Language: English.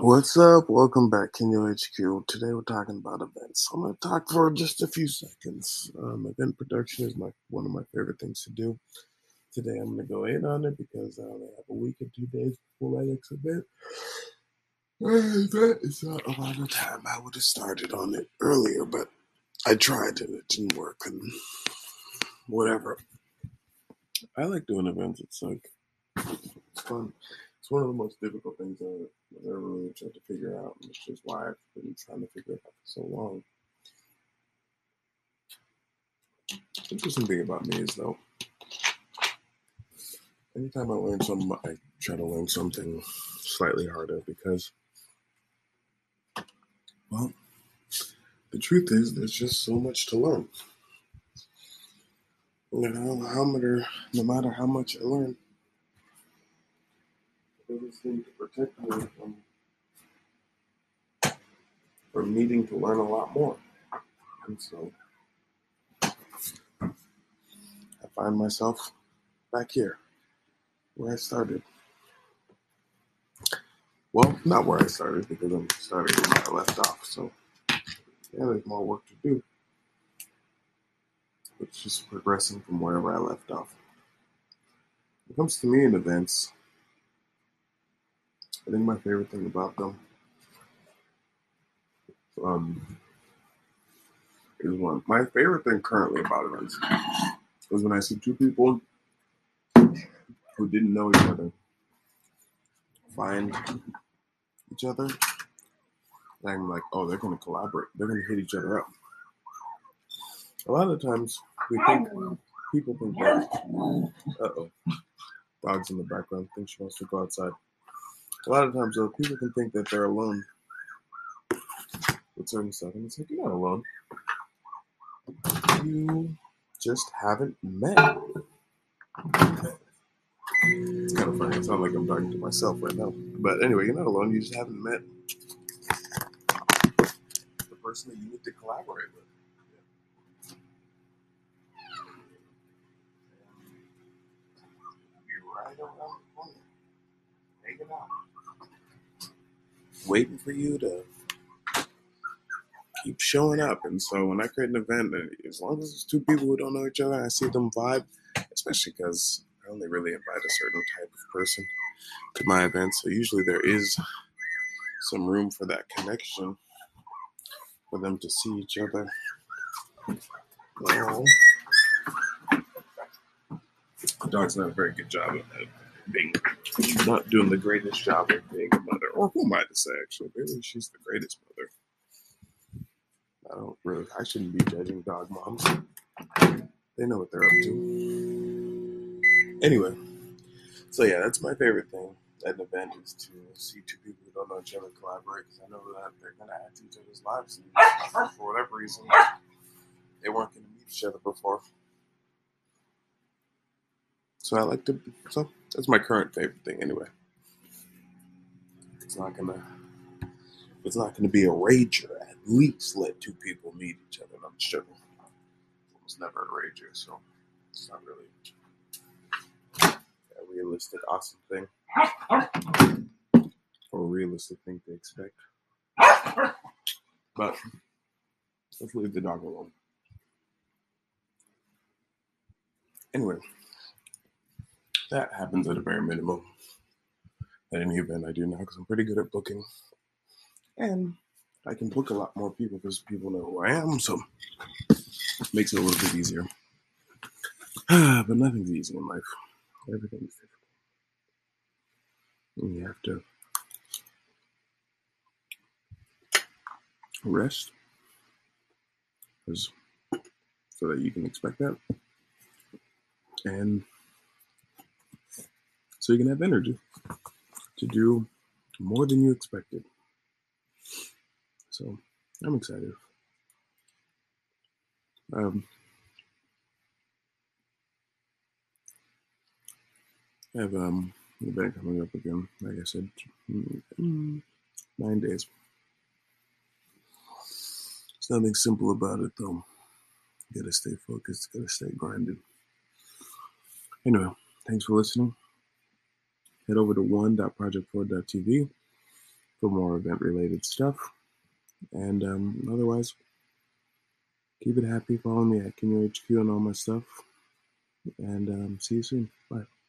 What's up? Welcome back, Kenyo HQ. Today we're talking about events. I'm going to talk for just a few seconds. Um, event production is my one of my favorite things to do. Today I'm going to go in on it because I only have a week and two days before my next event. That is not a lot of time. I would have started on it earlier, but I tried and it didn't work. And whatever. I like doing events. It's like it's fun. It's one of the most difficult things I've ever really tried to figure out, which is why I've been trying to figure it out for so long. Interesting thing about me is though, anytime I learn something, I try to learn something slightly harder because, well, the truth is there's just so much to learn. You know, how matter, no matter how much I learn, doesn't seem to protect me from from needing to learn a lot more. And so I find myself back here where I started. Well, not where I started because I'm starting where I left off. So yeah, there's more work to do. It's just progressing from wherever I left off. When it comes to me in events, I think my favorite thing about them um, is one. My favorite thing currently about events is when I see two people who didn't know each other find each other. And I'm like, oh, they're going to collaborate. They're going to hit each other up. A lot of times we think people think that. Uh oh, dog's in the background. Think she wants to go outside. A lot of times, though, people can think that they're alone with certain stuff, and it's like you're not alone. You just haven't met. It's kind of funny. It sounds like I'm talking to myself right now. But anyway, you're not alone. You just haven't met the person that you need to collaborate with. Around the corner, waiting for you to keep showing up. And so when I create an event, uh, as long as it's two people who don't know each other, I see them vibe, especially because I only really invite a certain type of person to my event. So usually there is some room for that connection for them to see each other. Well, the dog's not a very good job of being not doing the greatest job of being a mother. Or who am I to say actually? Maybe she's the greatest mother. I don't really I shouldn't be judging dog moms. They know what they're up to. Anyway, so yeah, that's my favorite thing at an event is to see two people who don't know each other collaborate because I know that they're gonna add to each other's lives and for whatever reason they weren't gonna meet each other before. So I like to so that's my current favorite thing anyway. It's not gonna it's not gonna be a rager. At least let two people meet each other. I'm sure it's never a rager, so it's not really a realistic awesome thing. Or realistic thing to expect. But let's leave the dog alone. Anyway, that happens at a bare minimum at any event I do now because I'm pretty good at booking. And I can book a lot more people because people know who I am, so it makes it a little bit easier. but nothing's easy in life. Everything's difficult. And you have to rest so that you can expect that. And so you can have energy to do more than you expected. So I'm excited. Um, I have um, an event coming up again. Like I said, nine days. There's nothing simple about it, though. You gotta stay focused. Gotta stay grinded. Anyway, thanks for listening. Head over to one.project4.tv for more event related stuff. And um, otherwise, keep it happy. Follow me at Kinyo HQ and all my stuff. And um, see you soon. Bye.